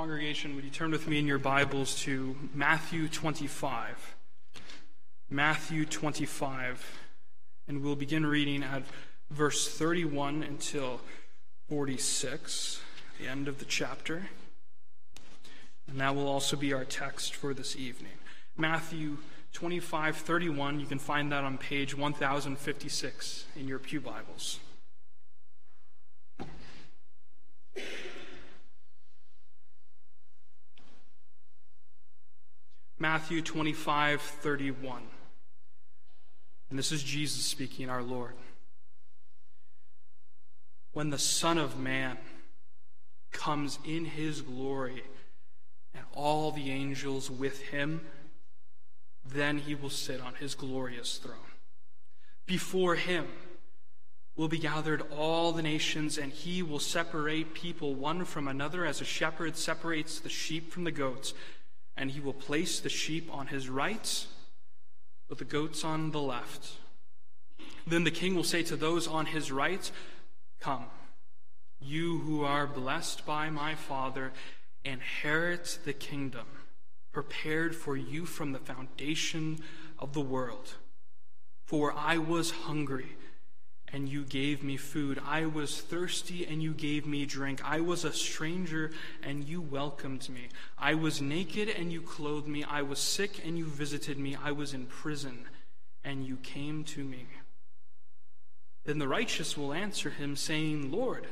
Congregation, would you turn with me in your Bibles to Matthew 25? Matthew 25. And we'll begin reading at verse 31 until 46, the end of the chapter. And that will also be our text for this evening. Matthew 25, 31. You can find that on page 1056 in your Pew Bibles. Matthew 25, 31. And this is Jesus speaking, our Lord. When the Son of Man comes in his glory and all the angels with him, then he will sit on his glorious throne. Before him will be gathered all the nations, and he will separate people one from another as a shepherd separates the sheep from the goats and he will place the sheep on his right, but the goats on the left. Then the king will say to those on his right, Come, you who are blessed by my Father, inherit the kingdom prepared for you from the foundation of the world. For I was hungry and you gave me food. I was thirsty, and you gave me drink. I was a stranger, and you welcomed me. I was naked, and you clothed me. I was sick, and you visited me. I was in prison, and you came to me. Then the righteous will answer him, saying, Lord,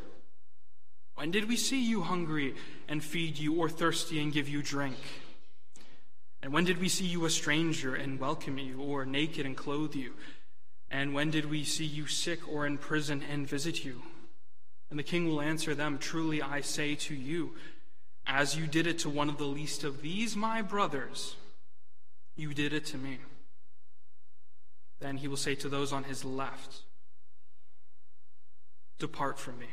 when did we see you hungry and feed you, or thirsty and give you drink? And when did we see you a stranger and welcome you, or naked and clothe you? And when did we see you sick or in prison and visit you? And the king will answer them Truly I say to you, as you did it to one of the least of these my brothers, you did it to me. Then he will say to those on his left, Depart from me,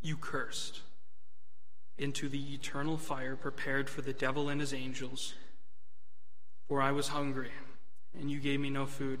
you cursed, into the eternal fire prepared for the devil and his angels. For I was hungry, and you gave me no food.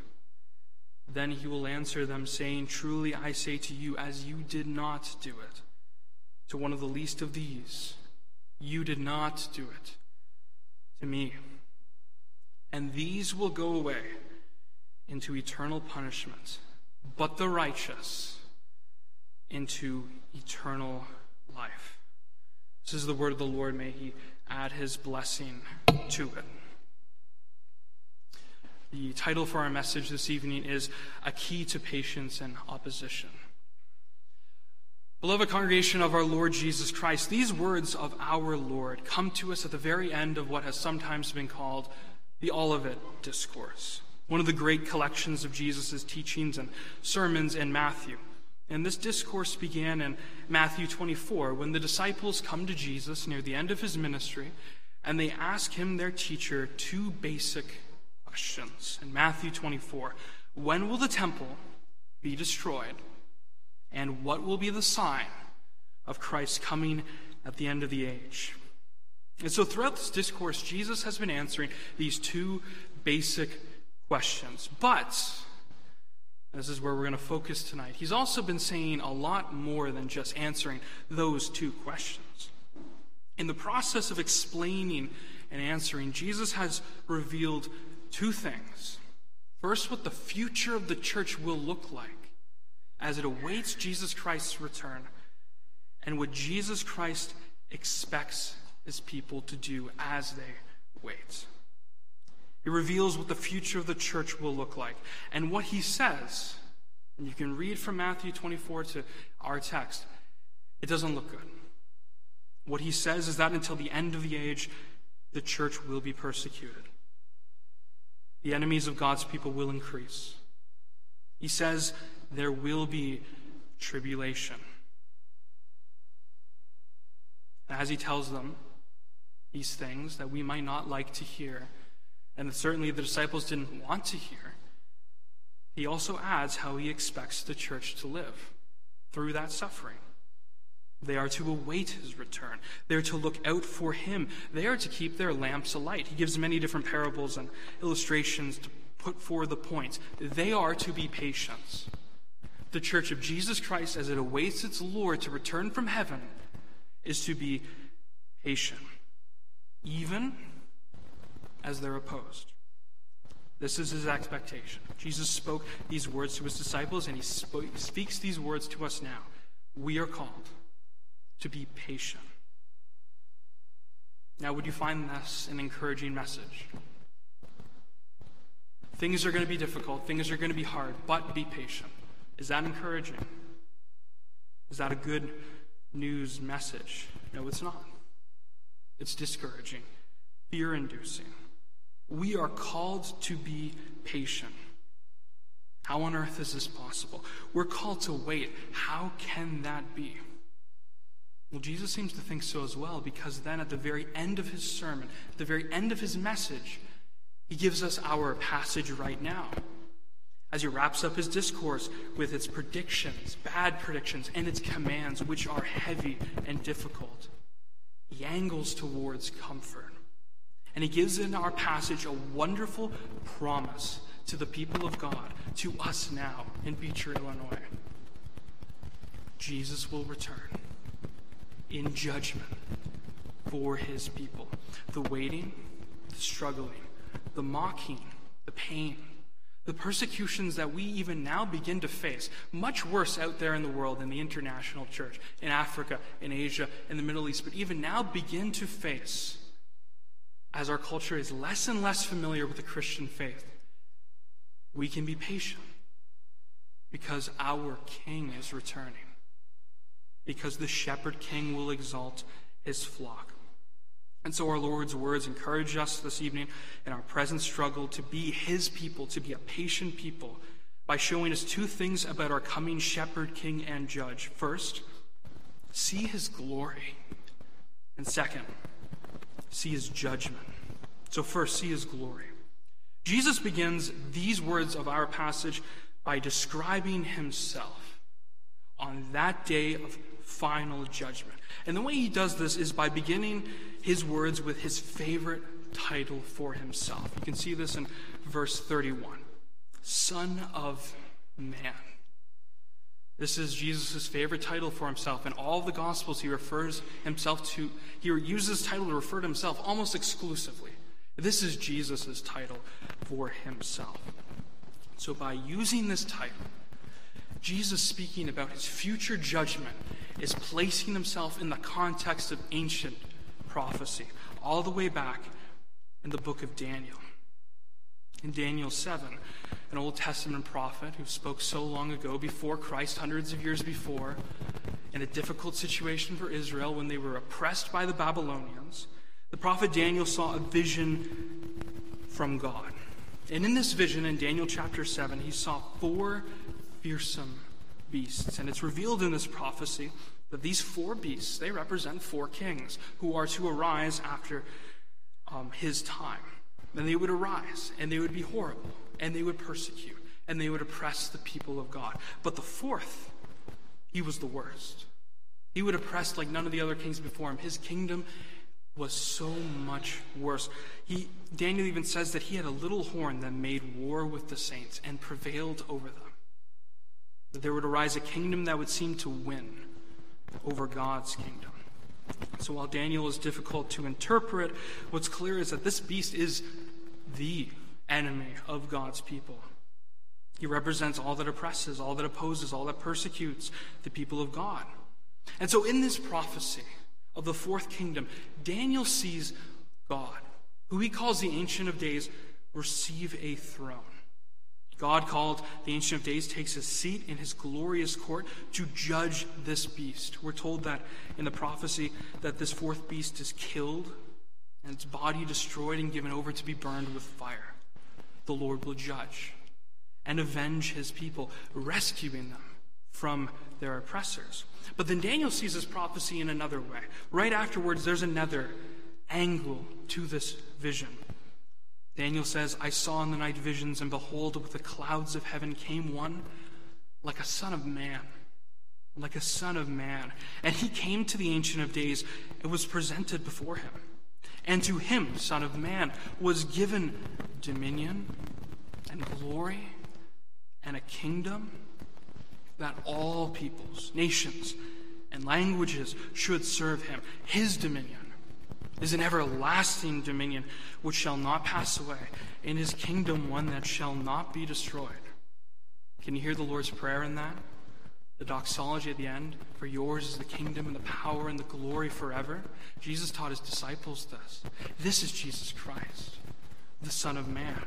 Then he will answer them, saying, Truly I say to you, as you did not do it to one of the least of these, you did not do it to me. And these will go away into eternal punishment, but the righteous into eternal life. This is the word of the Lord. May he add his blessing to it. The title for our message this evening is A Key to Patience and Opposition. Beloved congregation of our Lord Jesus Christ, these words of our Lord come to us at the very end of what has sometimes been called the Olivet Discourse, one of the great collections of Jesus' teachings and sermons in Matthew. And this discourse began in Matthew 24 when the disciples come to Jesus near the end of his ministry and they ask him, their teacher, two basic questions. In Matthew 24, when will the temple be destroyed? And what will be the sign of Christ coming at the end of the age? And so throughout this discourse, Jesus has been answering these two basic questions. But, this is where we're going to focus tonight, he's also been saying a lot more than just answering those two questions. In the process of explaining and answering, Jesus has revealed two things. First, what the future of the church will look like as it awaits Jesus Christ's return, and what Jesus Christ expects his people to do as they wait. He reveals what the future of the church will look like. And what he says, and you can read from Matthew 24 to our text, it doesn't look good. What he says is that until the end of the age, the church will be persecuted the enemies of God's people will increase. He says there will be tribulation. As he tells them these things that we might not like to hear, and that certainly the disciples didn't want to hear, he also adds how he expects the church to live through that suffering. They are to await his return. They are to look out for him. They are to keep their lamps alight. He gives many different parables and illustrations to put forward the point. They are to be patient. The church of Jesus Christ, as it awaits its Lord to return from heaven, is to be patient, even as they're opposed. This is his expectation. Jesus spoke these words to his disciples, and he spoke, speaks these words to us now. We are called to be patient. Now, would you find this an encouraging message? Things are going to be difficult, things are going to be hard, but be patient. Is that encouraging? Is that a good news message? No, it's not. It's discouraging, fear inducing. We are called to be patient. How on earth is this possible? We're called to wait. How can that be? Well, Jesus seems to think so as well, because then at the very end of his sermon, at the very end of his message, he gives us our passage right now. As he wraps up his discourse with its predictions, bad predictions, and its commands, which are heavy and difficult, he angles towards comfort. And he gives in our passage a wonderful promise to the people of God, to us now in Beecher, Illinois. Jesus will return in judgment for his people. The waiting, the struggling, the mocking, the pain, the persecutions that we even now begin to face, much worse out there in the world in the international church, in Africa, in Asia, in the Middle East, but even now begin to face as our culture is less and less familiar with the Christian faith. We can be patient because our King is returning because the shepherd king will exalt his flock. And so our Lord's words encourage us this evening in our present struggle to be his people, to be a patient people, by showing us two things about our coming shepherd, king, and judge. First, see his glory. And second, see his judgment. So, first, see his glory. Jesus begins these words of our passage by describing himself on that day of final judgment. And the way he does this is by beginning his words with his favorite title for himself. You can see this in verse 31 Son of Man. This is Jesus' favorite title for himself. In all the Gospels, he refers himself to, he uses this title to refer to himself almost exclusively. This is Jesus' title for himself. So by using this title, Jesus speaking about his future judgment is placing himself in the context of ancient prophecy, all the way back in the book of Daniel. In Daniel 7, an Old Testament prophet who spoke so long ago, before Christ, hundreds of years before, in a difficult situation for Israel when they were oppressed by the Babylonians, the prophet Daniel saw a vision from God. And in this vision, in Daniel chapter 7, he saw four fearsome beasts. And it's revealed in this prophecy that these four beasts, they represent four kings who are to arise after um, his time. And they would arise, and they would be horrible, and they would persecute, and they would oppress the people of God. But the fourth, he was the worst. He would oppress like none of the other kings before him. His kingdom was so much worse. He, Daniel even says that he had a little horn that made war with the saints and prevailed over them that there would arise a kingdom that would seem to win over God's kingdom. So while Daniel is difficult to interpret, what's clear is that this beast is the enemy of God's people. He represents all that oppresses, all that opposes, all that persecutes the people of God. And so in this prophecy of the fourth kingdom, Daniel sees God, who he calls the Ancient of Days, receive a throne. God, called the Ancient of Days, takes his seat in his glorious court to judge this beast. We're told that in the prophecy that this fourth beast is killed and its body destroyed and given over to be burned with fire. The Lord will judge and avenge his people, rescuing them from their oppressors. But then Daniel sees this prophecy in another way. Right afterwards, there's another angle to this vision. Daniel says, I saw in the night visions, and behold, with the clouds of heaven came one like a son of man. Like a son of man. And he came to the Ancient of Days and was presented before him. And to him, Son of Man, was given dominion and glory and a kingdom that all peoples, nations, and languages should serve him. His dominion is an everlasting dominion which shall not pass away, and his kingdom one that shall not be destroyed. Can you hear the Lord's Prayer in that? The doxology at the end, for yours is the kingdom and the power and the glory forever. Jesus taught his disciples this. This is Jesus Christ, the Son of Man.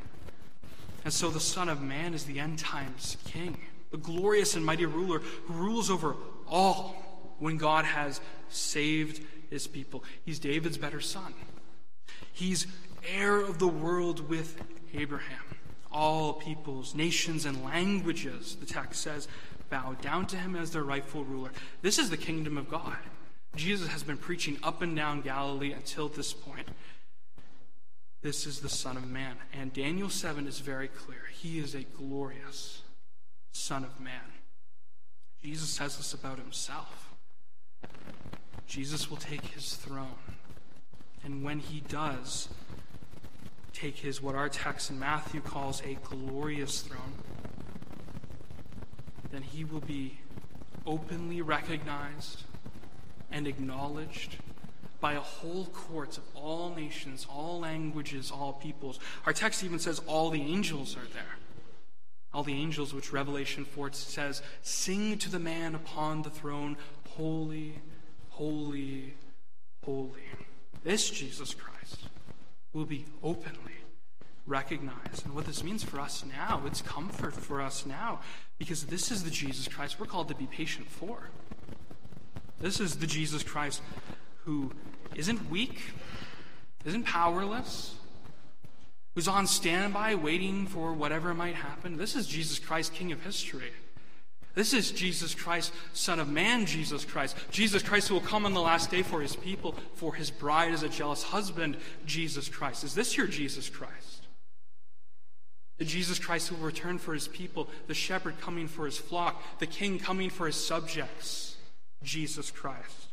And so the Son of Man is the end times King, the glorious and mighty ruler who rules over all when God has saved his people. He's David's better son. He's heir of the world with Abraham. All peoples, nations, and languages, the text says, bow down to him as their rightful ruler. This is the kingdom of God. Jesus has been preaching up and down Galilee until this point. This is the Son of Man. And Daniel 7 is very clear. He is a glorious Son of Man. Jesus says this about himself. Jesus will take his throne. And when he does take his, what our text in Matthew calls a glorious throne, then he will be openly recognized and acknowledged by a whole court of all nations, all languages, all peoples. Our text even says all the angels are there. All the angels, which Revelation 4 says, sing to the man upon the throne, holy, holy, holy. This Jesus Christ will be openly recognized. And what this means for us now, it's comfort for us now, because this is the Jesus Christ we're called to be patient for. This is the Jesus Christ who isn't weak, isn't powerless, who's on standby waiting for whatever might happen. This is Jesus Christ, King of history. This is Jesus Christ, Son of Man, Jesus Christ. Jesus Christ who will come on the last day for his people, for his bride as a jealous husband, Jesus Christ. Is this your Jesus Christ? The Jesus Christ who will return for his people, the shepherd coming for his flock, the king coming for his subjects, Jesus Christ.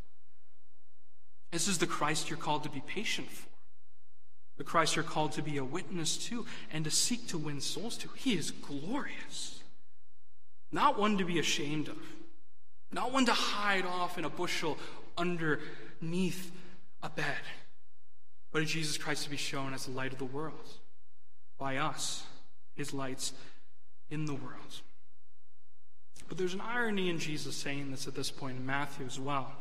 This is the Christ you're called to be patient for. The Christ you're called to be a witness to and to seek to win souls to. He is glorious. Not one to be ashamed of, not one to hide off in a bushel underneath a bed, but Jesus Christ to be shown as the light of the world by us, his lights in the world. But there's an irony in Jesus saying this at this point in Matthew as well.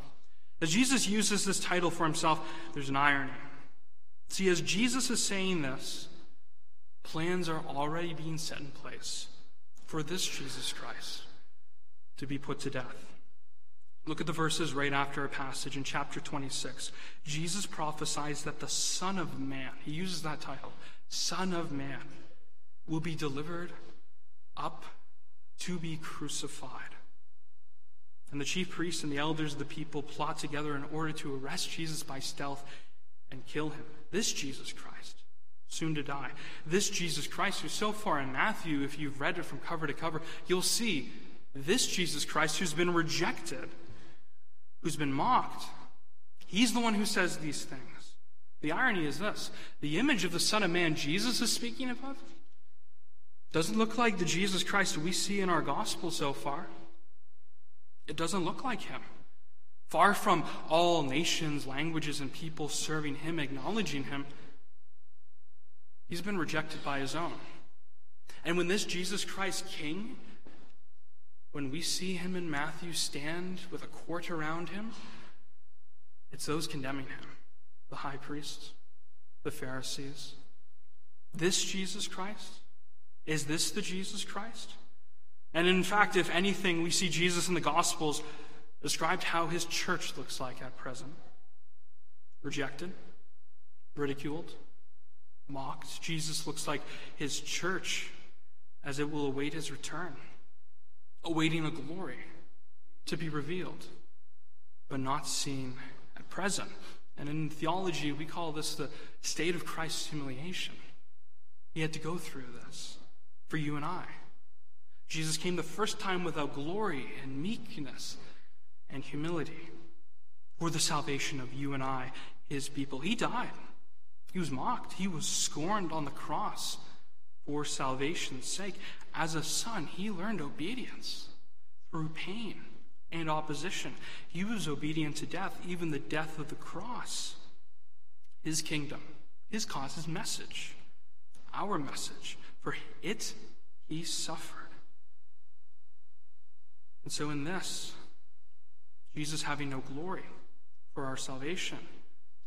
As Jesus uses this title for himself, there's an irony. See, as Jesus is saying this, plans are already being set in place for this Jesus Christ to be put to death. Look at the verses right after our passage in chapter 26. Jesus prophesies that the Son of Man, he uses that title, Son of Man, will be delivered up to be crucified. And the chief priests and the elders of the people plot together in order to arrest Jesus by stealth and kill him. This Jesus Christ soon to die. This Jesus Christ, who's so far in Matthew, if you've read it from cover to cover, you'll see this Jesus Christ who's been rejected, who's been mocked. He's the one who says these things. The irony is this the image of the Son of Man Jesus is speaking about doesn't look like the Jesus Christ we see in our gospel so far. It doesn't look like him. Far from all nations, languages, and people serving him, acknowledging him, He's been rejected by his own. And when this Jesus Christ King, when we see him in Matthew stand with a court around him, it's those condemning him the high priests, the Pharisees. This Jesus Christ? Is this the Jesus Christ? And in fact, if anything, we see Jesus in the Gospels described how his church looks like at present rejected, ridiculed, mocked. Jesus looks like his church as it will await his return, awaiting a glory to be revealed, but not seen at present. And in theology, we call this the state of Christ's humiliation. He had to go through this for you and I. Jesus came the first time without glory and meekness and humility for the salvation of you and I, his people. He died. He was mocked. He was scorned on the cross for salvation's sake. As a son, he learned obedience through pain and opposition. He was obedient to death, even the death of the cross. His kingdom, his cause, his message, our message. For it he suffered. And so, in this, Jesus having no glory for our salvation,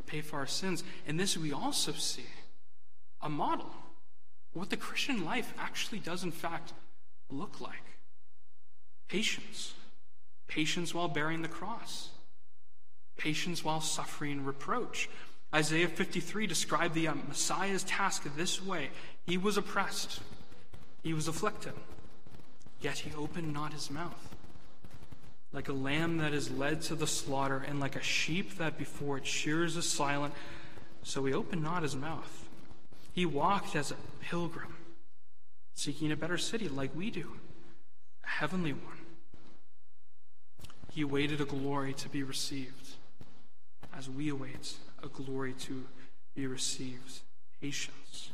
pay for our sins, And this we also see a model. What the Christian life actually does, in fact, look like patience. Patience while bearing the cross. Patience while suffering reproach. Isaiah 53 described the uh, Messiah's task this way He was oppressed, he was afflicted, yet he opened not his mouth. Like a lamb that is led to the slaughter, and like a sheep that before its shears is silent, so he opened not his mouth. He walked as a pilgrim, seeking a better city like we do, a heavenly one. He awaited a glory to be received, as we await a glory to be received. Patience.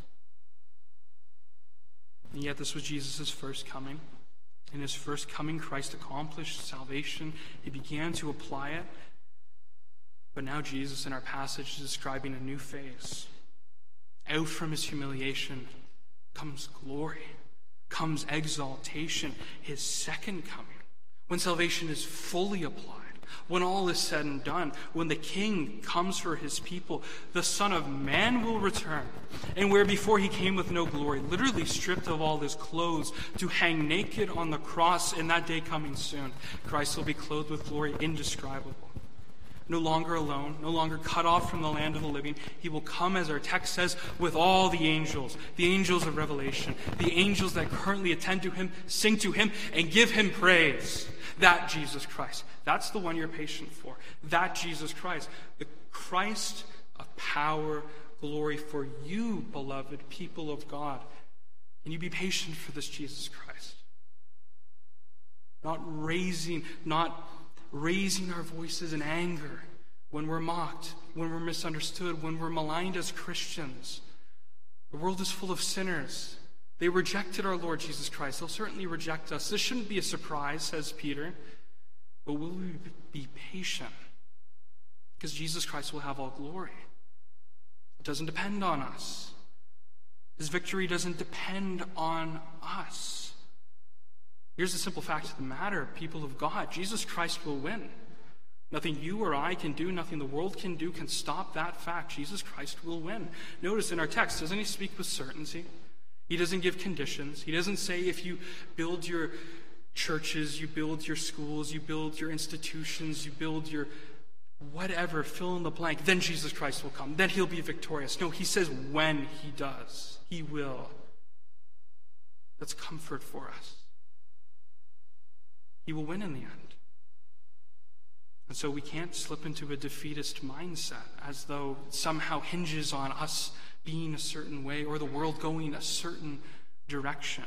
And yet, this was Jesus' first coming. In his first coming, Christ accomplished salvation. He began to apply it. But now, Jesus, in our passage, is describing a new phase. Out from his humiliation comes glory, comes exaltation, his second coming, when salvation is fully applied when all is said and done, when the king comes for his people, the Son of Man will return. And where before he came with no glory, literally stripped of all his clothes, to hang naked on the cross, in that day coming soon, Christ will be clothed with glory indescribable. No longer alone, no longer cut off from the land of the living. He will come, as our text says, with all the angels, the angels of revelation, the angels that currently attend to him, sing to him, and give him praise. That Jesus Christ. That's the one you're patient for. That Jesus Christ. The Christ of power, glory for you, beloved people of God. Can you be patient for this Jesus Christ? Not raising, not raising our voices in anger when we're mocked, when we're misunderstood, when we're maligned as Christians. The world is full of sinners. They rejected our Lord Jesus Christ. They'll certainly reject us. This shouldn't be a surprise, says Peter. But will we be patient? Because Jesus Christ will have all glory. It doesn't depend on us. His victory doesn't depend on us. Here's the simple fact of the matter, people of God Jesus Christ will win. Nothing you or I can do, nothing the world can do can stop that fact. Jesus Christ will win. Notice in our text, doesn't he speak with certainty? He doesn't give conditions. He doesn't say if you build your churches, you build your schools, you build your institutions, you build your whatever, fill in the blank, then Jesus Christ will come. Then he'll be victorious. No, he says when he does, he will. That's comfort for us. He will win in the end. And so we can't slip into a defeatist mindset as though somehow hinges on us being a certain way or the world going a certain direction.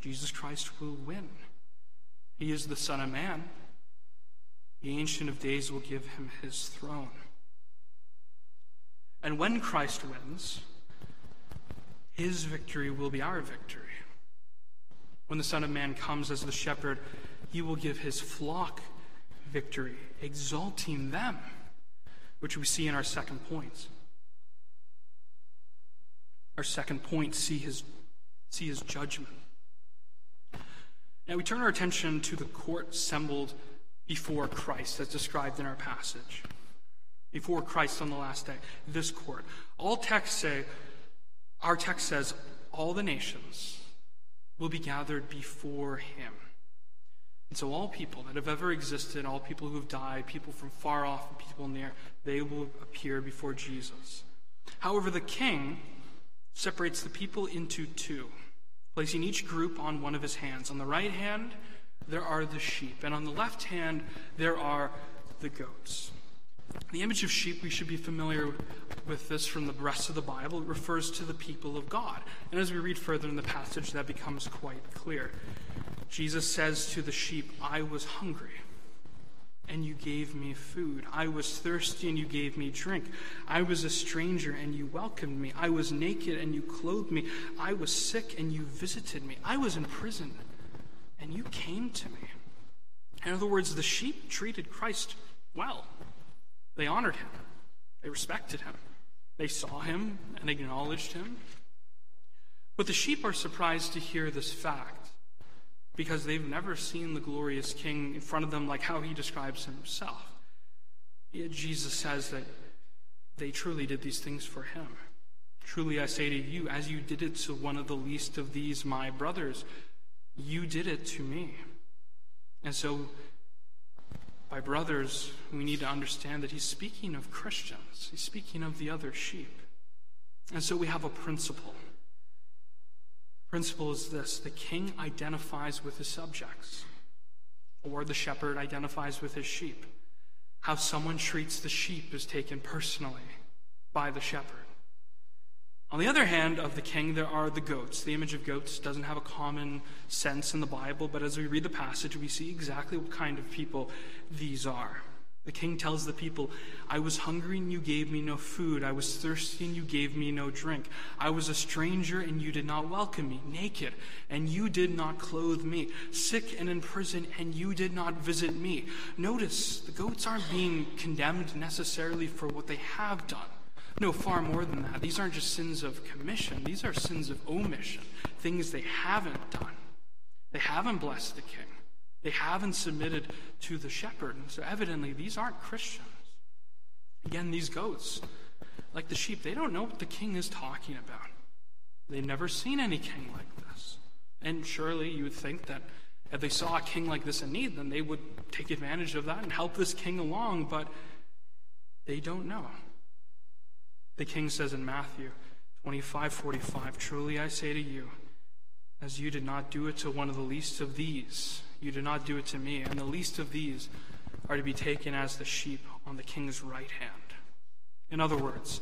Jesus Christ will win. He is the Son of Man. The Ancient of Days will give him his throne. And when Christ wins, his victory will be our victory. When the Son of Man comes as the shepherd, he will give his flock victory, exalting them, which we see in our second point. Our second point, see his, see his judgment. Now we turn our attention to the court assembled before Christ, as described in our passage. Before Christ on the last day, this court. All texts say, our text says, all the nations will be gathered before him. And so all people that have ever existed, all people who have died, people from far off and people near, they will appear before Jesus. However, the king separates the people into two, placing each group on one of his hands. On the right hand, there are the sheep, and on the left hand, there are the goats. The image of sheep, we should be familiar with this from the rest of the Bible. It refers to the people of God. And as we read further in the passage, that becomes quite clear. Jesus says to the sheep, I was hungry, and you gave me food. I was thirsty, and you gave me drink. I was a stranger, and you welcomed me. I was naked, and you clothed me. I was sick, and you visited me. I was in prison, and you came to me. In other words, the sheep treated Christ well. They honored him, they respected him, they saw him and acknowledged him. But the sheep are surprised to hear this fact because they've never seen the glorious king in front of them like how he describes himself. Yet Jesus says that they truly did these things for him. Truly, I say to you, as you did it to one of the least of these, my brothers, you did it to me. And so by brothers, we need to understand that he's speaking of Christians, he's speaking of the other sheep. And so we have a principle. Principle is this the king identifies with his subjects, or the shepherd identifies with his sheep. How someone treats the sheep is taken personally by the shepherd. On the other hand of the king, there are the goats. The image of goats doesn't have a common sense in the Bible, but as we read the passage, we see exactly what kind of people these are. The king tells the people, I was hungry and you gave me no food. I was thirsty and you gave me no drink. I was a stranger and you did not welcome me, naked and you did not clothe me, sick and in prison and you did not visit me. Notice the goats aren't being condemned necessarily for what they have done. No, far more than that. These aren't just sins of commission, these are sins of omission, things they haven't done. They haven't blessed the king, they haven't submitted to the shepherd. And so, evidently, these aren't Christians. Again, these goats, like the sheep, they don't know what the king is talking about. They've never seen any king like this. And surely you would think that if they saw a king like this in need, then they would take advantage of that and help this king along, but they don't know. The king says in Matthew 25 45, Truly I say to you, as you did not do it to one of the least of these, you did not do it to me. And the least of these are to be taken as the sheep on the king's right hand. In other words,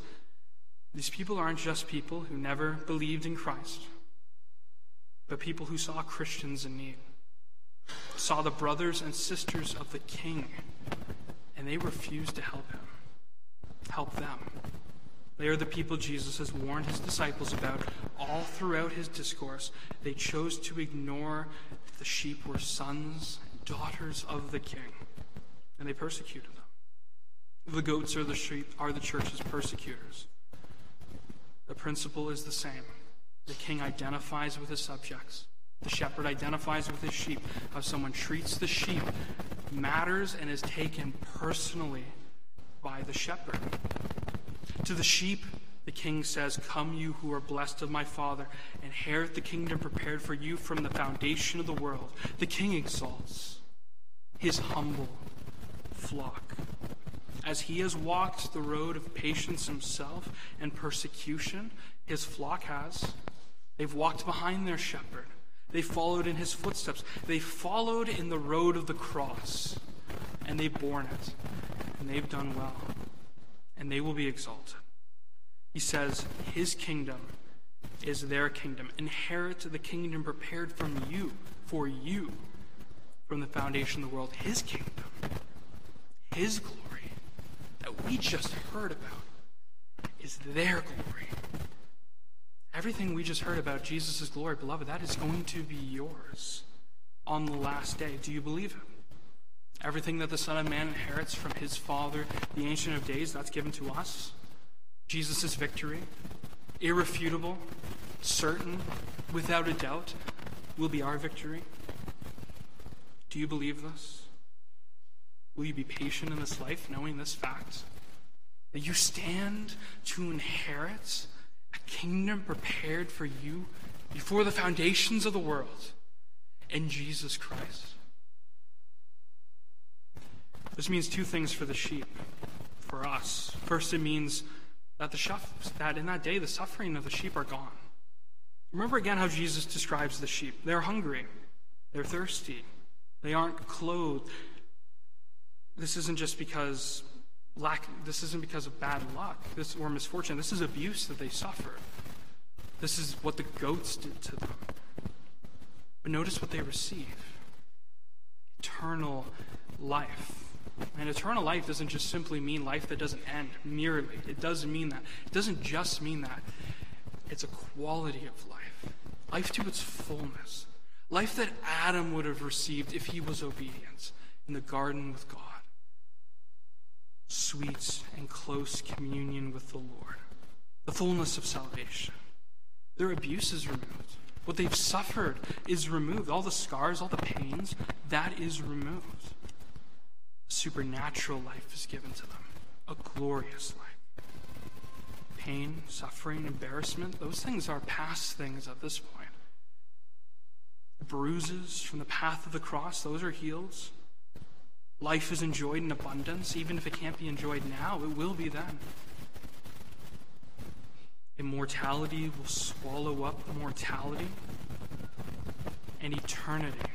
these people aren't just people who never believed in Christ, but people who saw Christians in need, saw the brothers and sisters of the king, and they refused to help him, help them. They are the people Jesus has warned his disciples about all throughout his discourse. They chose to ignore that the sheep were sons and daughters of the king, and they persecuted them. The goats are the sheep are the church's persecutors. The principle is the same. The king identifies with his subjects. The shepherd identifies with his sheep. How someone treats the sheep matters and is taken personally by the shepherd. To the sheep, the king says, Come, you who are blessed of my Father, inherit the kingdom prepared for you from the foundation of the world. The king exalts his humble flock. As he has walked the road of patience himself and persecution, his flock has. They've walked behind their shepherd. They followed in his footsteps. They followed in the road of the cross, and they've borne it, and they've done well and they will be exalted. He says, His kingdom is their kingdom. Inherit the kingdom prepared from you, for you, from the foundation of the world. His kingdom, His glory that we just heard about is their glory. Everything we just heard about Jesus' glory, beloved, that is going to be yours on the last day. Do you believe it? Everything that the Son of Man inherits from his Father, the Ancient of Days, that's given to us. Jesus' victory, irrefutable, certain, without a doubt, will be our victory. Do you believe this? Will you be patient in this life knowing this fact? That you stand to inherit a kingdom prepared for you before the foundations of the world in Jesus Christ? This means two things for the sheep, for us. First, it means that, the that in that day the suffering of the sheep are gone. Remember again how Jesus describes the sheep. They're hungry, they're thirsty, they aren't clothed. This isn't just because lack this isn't because of bad luck this or misfortune this is abuse that they suffer. this is what the goats did to them but notice what they receive eternal life and eternal life doesn't just simply mean life that doesn't end merely it doesn't mean that it doesn't just mean that it's a quality of life life to its fullness life that adam would have received if he was obedient in the garden with god sweet and close communion with the Lord, the fullness of salvation. Their abuse is removed. What they've suffered is removed. All the scars, all the pains, that is removed. Supernatural life is given to them, a glorious life. Pain, suffering, embarrassment, those things are past things at this point. The bruises from the path of the cross, those are healed. Life is enjoyed in abundance. Even if it can't be enjoyed now, it will be then. Immortality will swallow up mortality, and eternity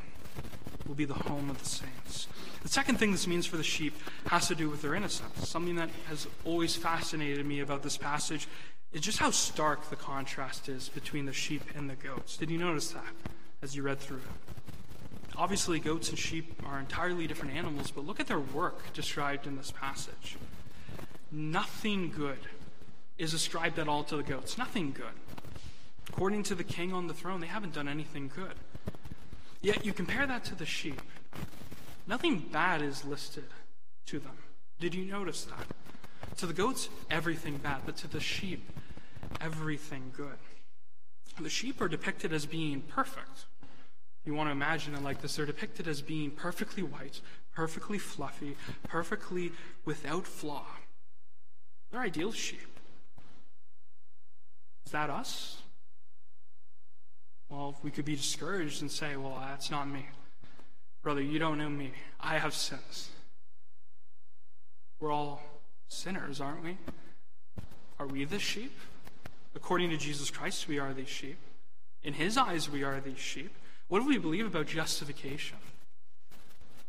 will be the home of the saints. The second thing this means for the sheep has to do with their innocence. Something that has always fascinated me about this passage is just how stark the contrast is between the sheep and the goats. Did you notice that as you read through it? Obviously, goats and sheep are entirely different animals, but look at their work described in this passage. Nothing good is ascribed at all to the goats. Nothing good. According to the king on the throne, they haven't done anything good. Yet you compare that to the sheep. Nothing bad is listed to them. Did you notice that? To the goats, everything bad, but to the sheep, everything good. The sheep are depicted as being perfect you want to imagine it like this, they're depicted as being perfectly white, perfectly fluffy, perfectly without flaw. They're ideal sheep. Is that us? Well, we could be discouraged and say, well, that's not me. Brother, you don't know me. I have sins. We're all sinners, aren't we? Are we the sheep? According to Jesus Christ, we are these sheep. In his eyes, we are these sheep. What do we believe about justification?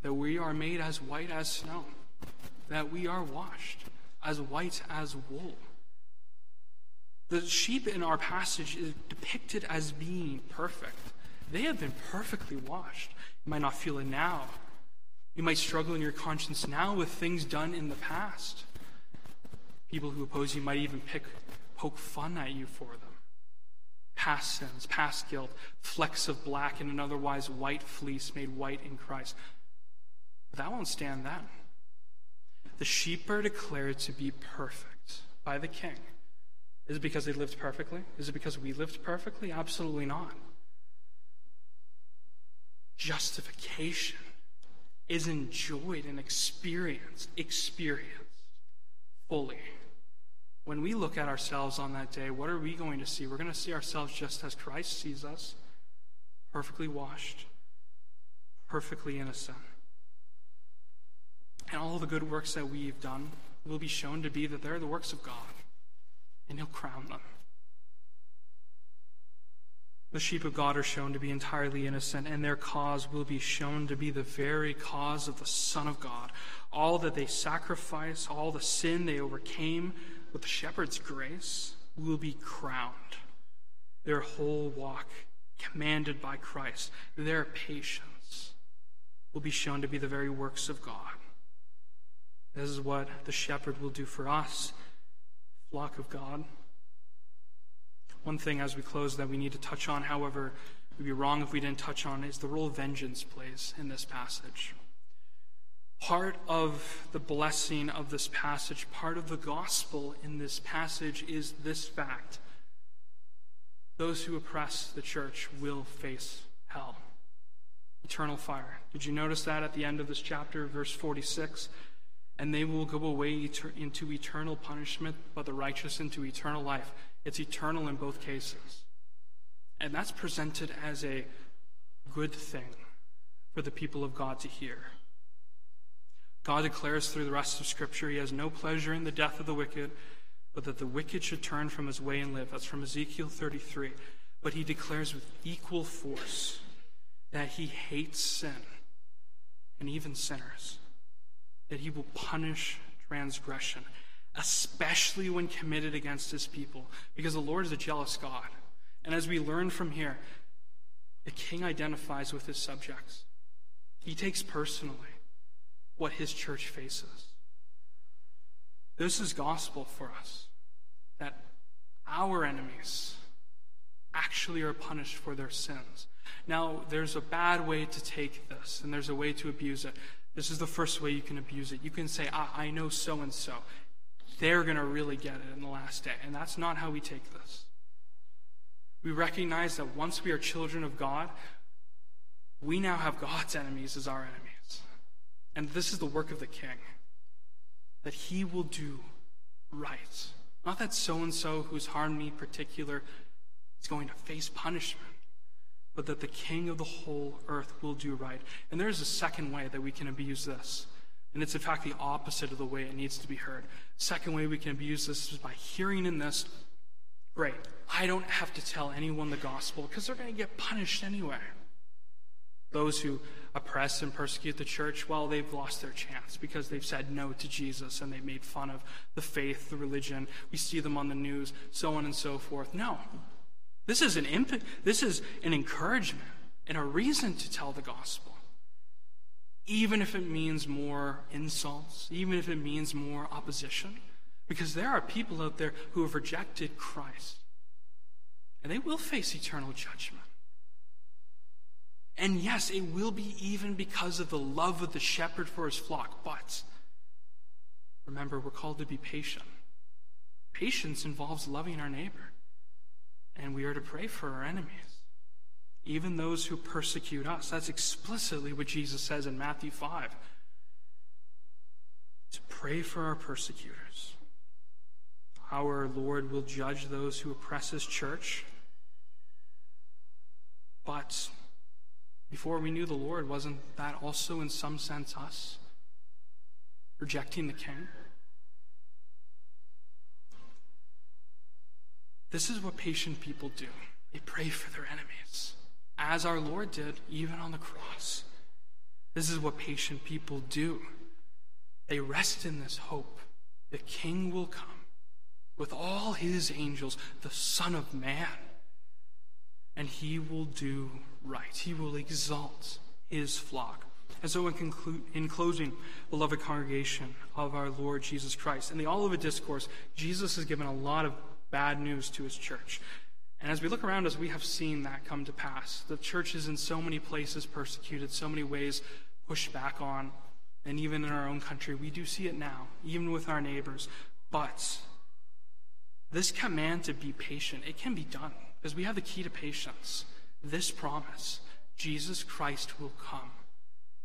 That we are made as white as snow, that we are washed as white as wool. The sheep in our passage is depicted as being perfect. They have been perfectly washed. You might not feel it now. You might struggle in your conscience now with things done in the past. People who oppose you might even pick, poke fun at you for them past sins, past guilt, flecks of black in an otherwise white fleece made white in Christ. But that won't stand that. The sheep are declared to be perfect by the king. Is it because they lived perfectly? Is it because we lived perfectly? Absolutely not. Justification is enjoyed and experienced, experienced fully when we look at ourselves on that day, what are we going to see? We're going to see ourselves just as Christ sees us perfectly washed, perfectly innocent. And all the good works that we've done will be shown to be that they're the works of God, and He'll crown them. The sheep of God are shown to be entirely innocent, and their cause will be shown to be the very cause of the Son of God. All that they sacrifice, all the sin they overcame, with the shepherd's grace, will be crowned. Their whole walk, commanded by Christ, their patience, will be shown to be the very works of God. This is what the shepherd will do for us, flock of God. One thing as we close that we need to touch on, however, we'd be wrong if we didn't touch on, is the role vengeance plays in this passage. Part of the blessing of this passage, part of the gospel in this passage is this fact those who oppress the church will face hell, eternal fire. Did you notice that at the end of this chapter, verse 46? And they will go away into eternal punishment, but the righteous into eternal life. It's eternal in both cases. And that's presented as a good thing for the people of God to hear. God declares through the rest of Scripture he has no pleasure in the death of the wicked, but that the wicked should turn from his way and live. That's from Ezekiel 33. But he declares with equal force that he hates sin and even sinners, that he will punish transgression, especially when committed against his people, because the Lord is a jealous God. And as we learn from here, the king identifies with his subjects. He takes personally what his church faces. This is gospel for us that our enemies actually are punished for their sins. Now, there's a bad way to take this, and there's a way to abuse it. This is the first way you can abuse it. You can say, I, I know so and so. They're going to really get it in the last day. And that's not how we take this. We recognize that once we are children of God, we now have God's enemies as our enemies. And this is the work of the king that he will do right. Not that so and so who's harmed me particular is going to face punishment, but that the king of the whole earth will do right. And there's a second way that we can abuse this. And it's in fact the opposite of the way it needs to be heard. Second way we can abuse this is by hearing in this, great, I don't have to tell anyone the gospel because they're going to get punished anyway. Those who oppress and persecute the church, well, they've lost their chance because they've said no to Jesus and they've made fun of the faith, the religion. We see them on the news, so on and so forth. No. This is an imp- this is an encouragement and a reason to tell the gospel. Even if it means more insults, even if it means more opposition, because there are people out there who have rejected Christ. And they will face eternal judgment. And yes, it will be even because of the love of the shepherd for his flock. But remember, we're called to be patient. Patience involves loving our neighbor. And we are to pray for our enemies, even those who persecute us. That's explicitly what Jesus says in Matthew 5. To pray for our persecutors. Our Lord will judge those who oppress his church. But before we knew the Lord, wasn't that also in some sense us? Rejecting the king? This is what patient people do. They pray for their enemies, as our Lord did, even on the cross. This is what patient people do. They rest in this hope. The king will come with all his angels, the Son of Man, and he will do right. He will exalt his flock. And so, in, conclu- in closing, beloved congregation of our Lord Jesus Christ, in the Olivet Discourse, Jesus has given a lot of bad news to his church. And as we look around us, we have seen that come to pass. The church is in so many places persecuted, so many ways pushed back on. And even in our own country, we do see it now, even with our neighbors. But this command to be patient, it can be done because we have the key to patience this promise Jesus Christ will come,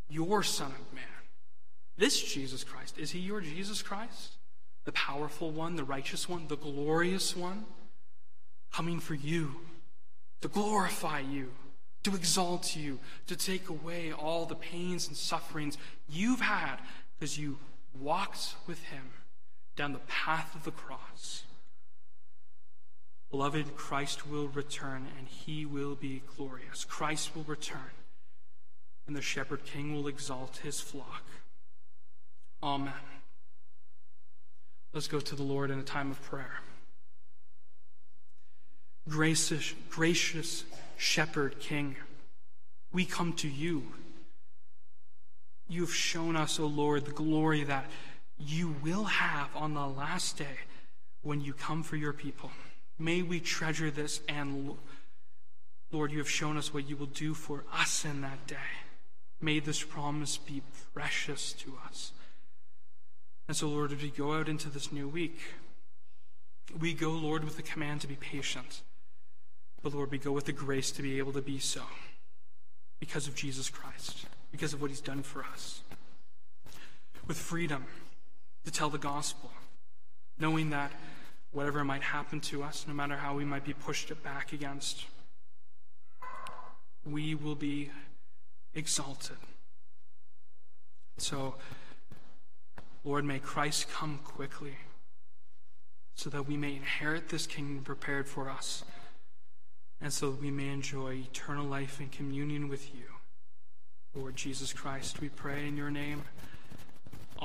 your Son of Man. This Jesus Christ, is he your Jesus Christ? The powerful one, the righteous one, the glorious one? Coming for you, to glorify you, to exalt you, to take away all the pains and sufferings you've had because you walked with him down the path of the cross. Beloved, Christ will return and he will be glorious. Christ will return and the shepherd king will exalt his flock. Amen. Let's go to the Lord in a time of prayer. Gracious, gracious shepherd king, we come to you. You've shown us, O Lord, the glory that you will have on the last day when you come for your people. May we treasure this, and Lord, you have shown us what you will do for us in that day. May this promise be precious to us. And so, Lord, as we go out into this new week, we go, Lord, with the command to be patient. But, Lord, we go with the grace to be able to be so because of Jesus Christ, because of what he's done for us. With freedom to tell the gospel, knowing that whatever might happen to us, no matter how we might be pushed back against, we will be exalted. So, Lord, may Christ come quickly so that we may inherit this kingdom prepared for us and so that we may enjoy eternal life in communion with you. Lord Jesus Christ, we pray in your name.